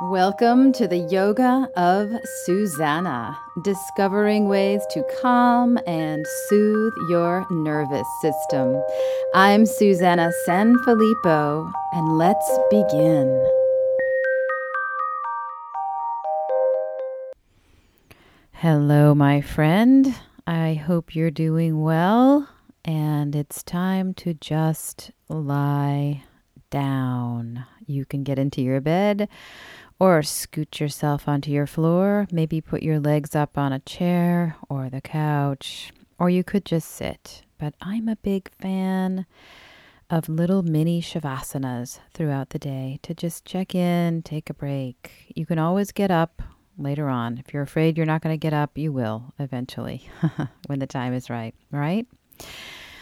Welcome to the Yoga of Susanna, discovering ways to calm and soothe your nervous system. I'm Susanna Sanfilippo, and let's begin. Hello, my friend. I hope you're doing well, and it's time to just lie down. You can get into your bed or scoot yourself onto your floor. Maybe put your legs up on a chair or the couch, or you could just sit. But I'm a big fan of little mini shavasanas throughout the day to just check in, take a break. You can always get up later on. If you're afraid you're not going to get up, you will eventually when the time is right, right?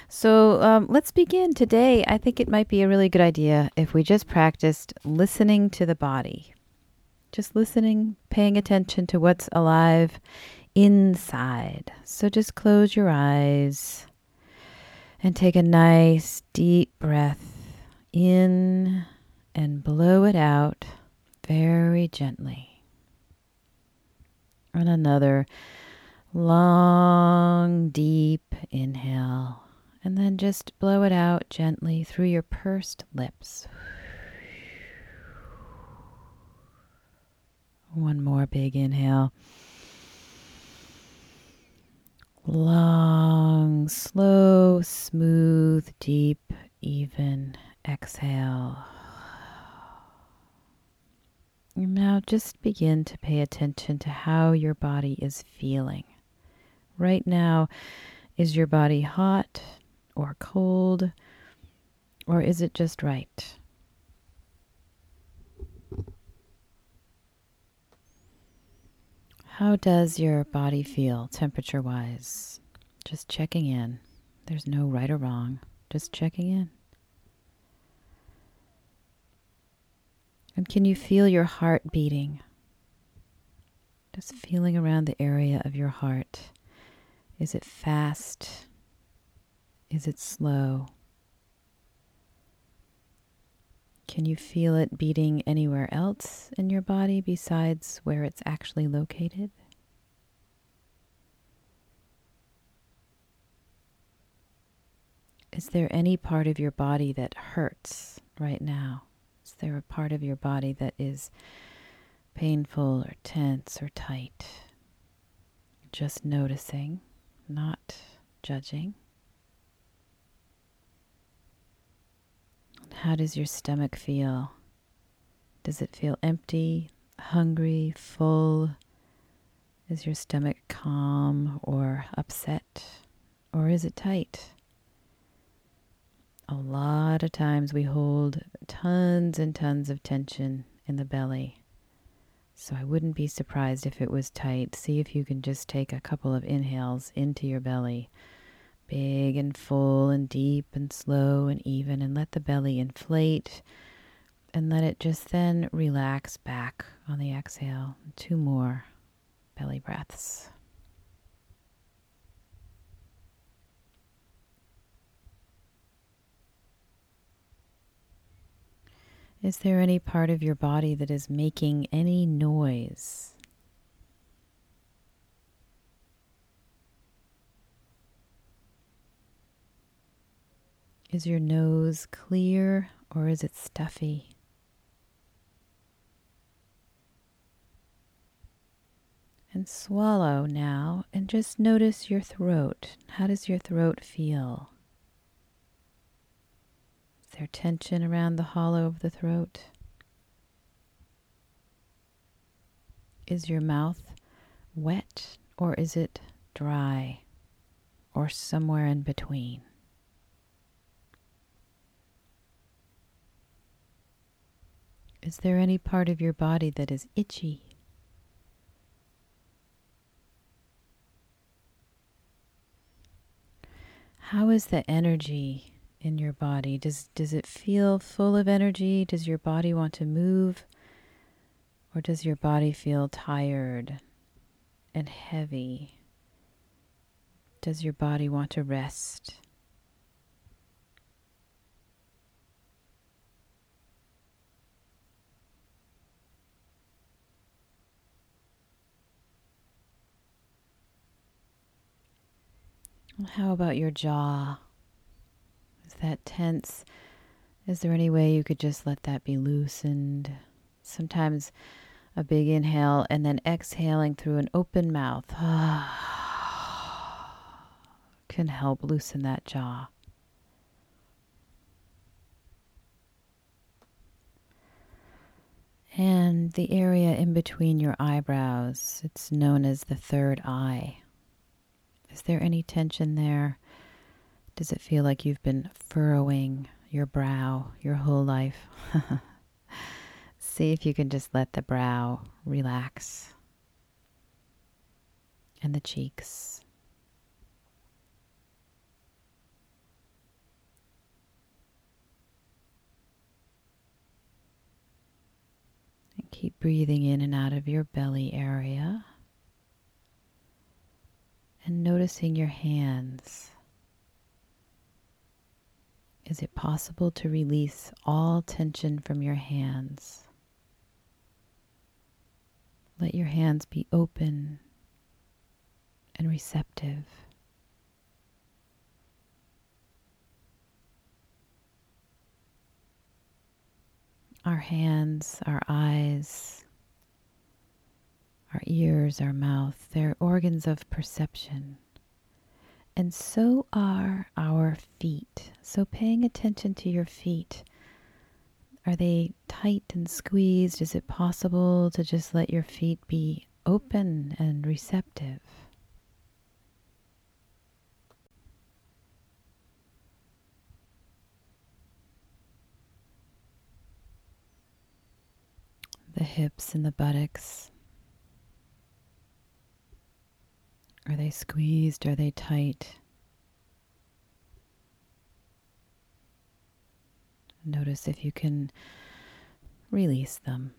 So um, let's begin today. I think it might be a really good idea if we just practiced listening to the body just listening, paying attention to what's alive inside. So just close your eyes and take a nice deep breath in and blow it out very gently. And another long, deep inhale. And then just blow it out gently through your pursed lips. One more big inhale. Long, slow, smooth, deep, even exhale. Now just begin to pay attention to how your body is feeling. Right now, is your body hot or cold, or is it just right? How does your body feel temperature wise? Just checking in. There's no right or wrong, just checking in. And can you feel your heart beating? Just feeling around the area of your heart. Is it fast? Is it slow? Can you feel it beating anywhere else in your body besides where it's actually located? Is there any part of your body that hurts right now? Is there a part of your body that is painful or tense or tight? Just noticing, not judging. How does your stomach feel? Does it feel empty, hungry, full? Is your stomach calm or upset? Or is it tight? A lot of times we hold tons and tons of tension in the belly. So I wouldn't be surprised if it was tight. See if you can just take a couple of inhales into your belly big and full and deep and slow and even, and let the belly inflate and let it just then relax back on the exhale. Two more belly breaths. Is there any part of your body that is making any noise? Is your nose clear or is it stuffy? And swallow now and just notice your throat. How does your throat feel? Is there tension around the hollow of the throat? Is your mouth wet or is it dry or somewhere in between? Is there any part of your body that is itchy? How is the energy in your body? Does does it feel full of energy? Does your body want to move? Or does your body feel tired and heavy? Does your body want to rest? How about your jaw? Is that tense? Is there any way you could just let that be loosened? Sometimes a big inhale and then exhaling through an open mouth can help loosen that jaw. And the area in between your eyebrows, it's known as the third eye. Is there any tension there? Does it feel like you've been furrowing your brow your whole life? See if you can just let the brow relax and the cheeks. And keep breathing in and out of your belly area and noticing your hands. Is it possible to release all tension from your hands? Let your hands be open and receptive. Our hands, our eyes, ears, our mouth, they're organs of perception. And so are our feet. So, paying attention to your feet are they tight and squeezed? Is it possible to just let your feet be open and receptive? The hips and the buttocks. Are they squeezed? Are they tight? Notice if you can release them.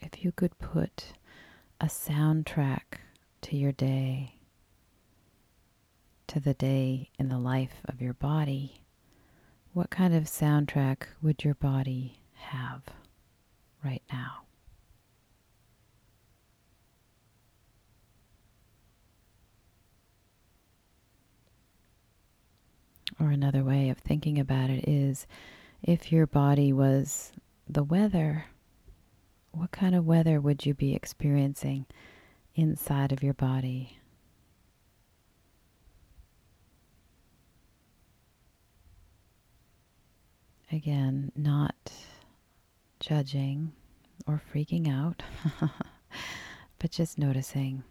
If you could put a soundtrack to your day, to the day in the life of your body, what kind of soundtrack would your body have right now? Or another way of thinking about it is if your body was the weather, what kind of weather would you be experiencing inside of your body? Again, not judging or freaking out, but just noticing.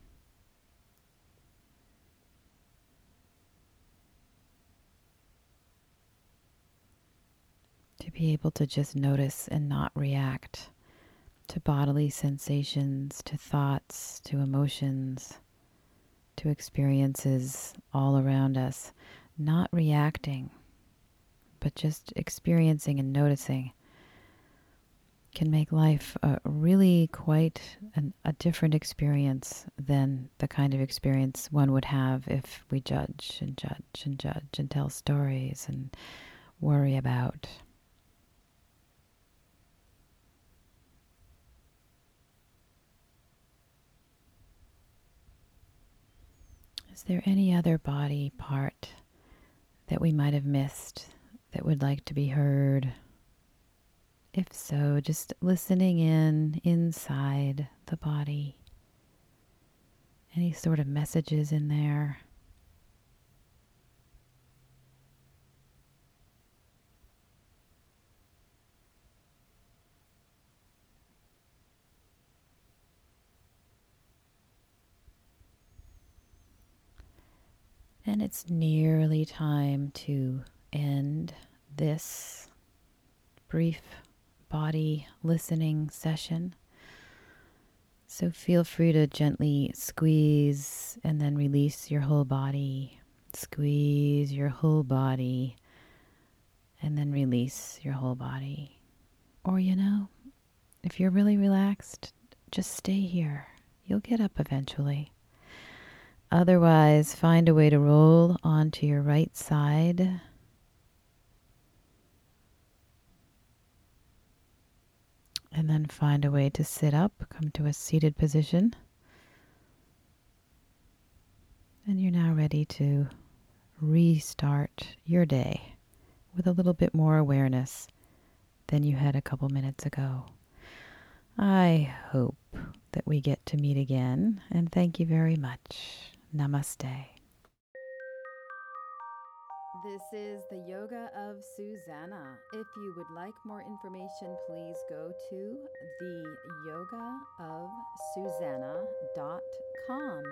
to be able to just notice and not react to bodily sensations, to thoughts, to emotions, to experiences all around us, not reacting, but just experiencing and noticing can make life a really quite an, a different experience than the kind of experience one would have if we judge and judge and judge and tell stories and worry about. Is there any other body part that we might have missed that would like to be heard? If so, just listening in inside the body. Any sort of messages in there? And it's nearly time to end this brief body listening session. So feel free to gently squeeze and then release your whole body. Squeeze your whole body and then release your whole body. Or, you know, if you're really relaxed, just stay here. You'll get up eventually. Otherwise, find a way to roll onto your right side. And then find a way to sit up, come to a seated position. And you're now ready to restart your day with a little bit more awareness than you had a couple minutes ago. I hope that we get to meet again, and thank you very much. Namaste. This is the Yoga of Susanna. If you would like more information, please go to the yogaofsusanna.com.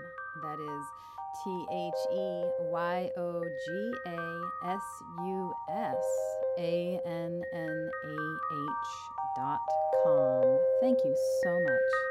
That is T H E Y O G A S U S A N N A H dot com. Thank you so much.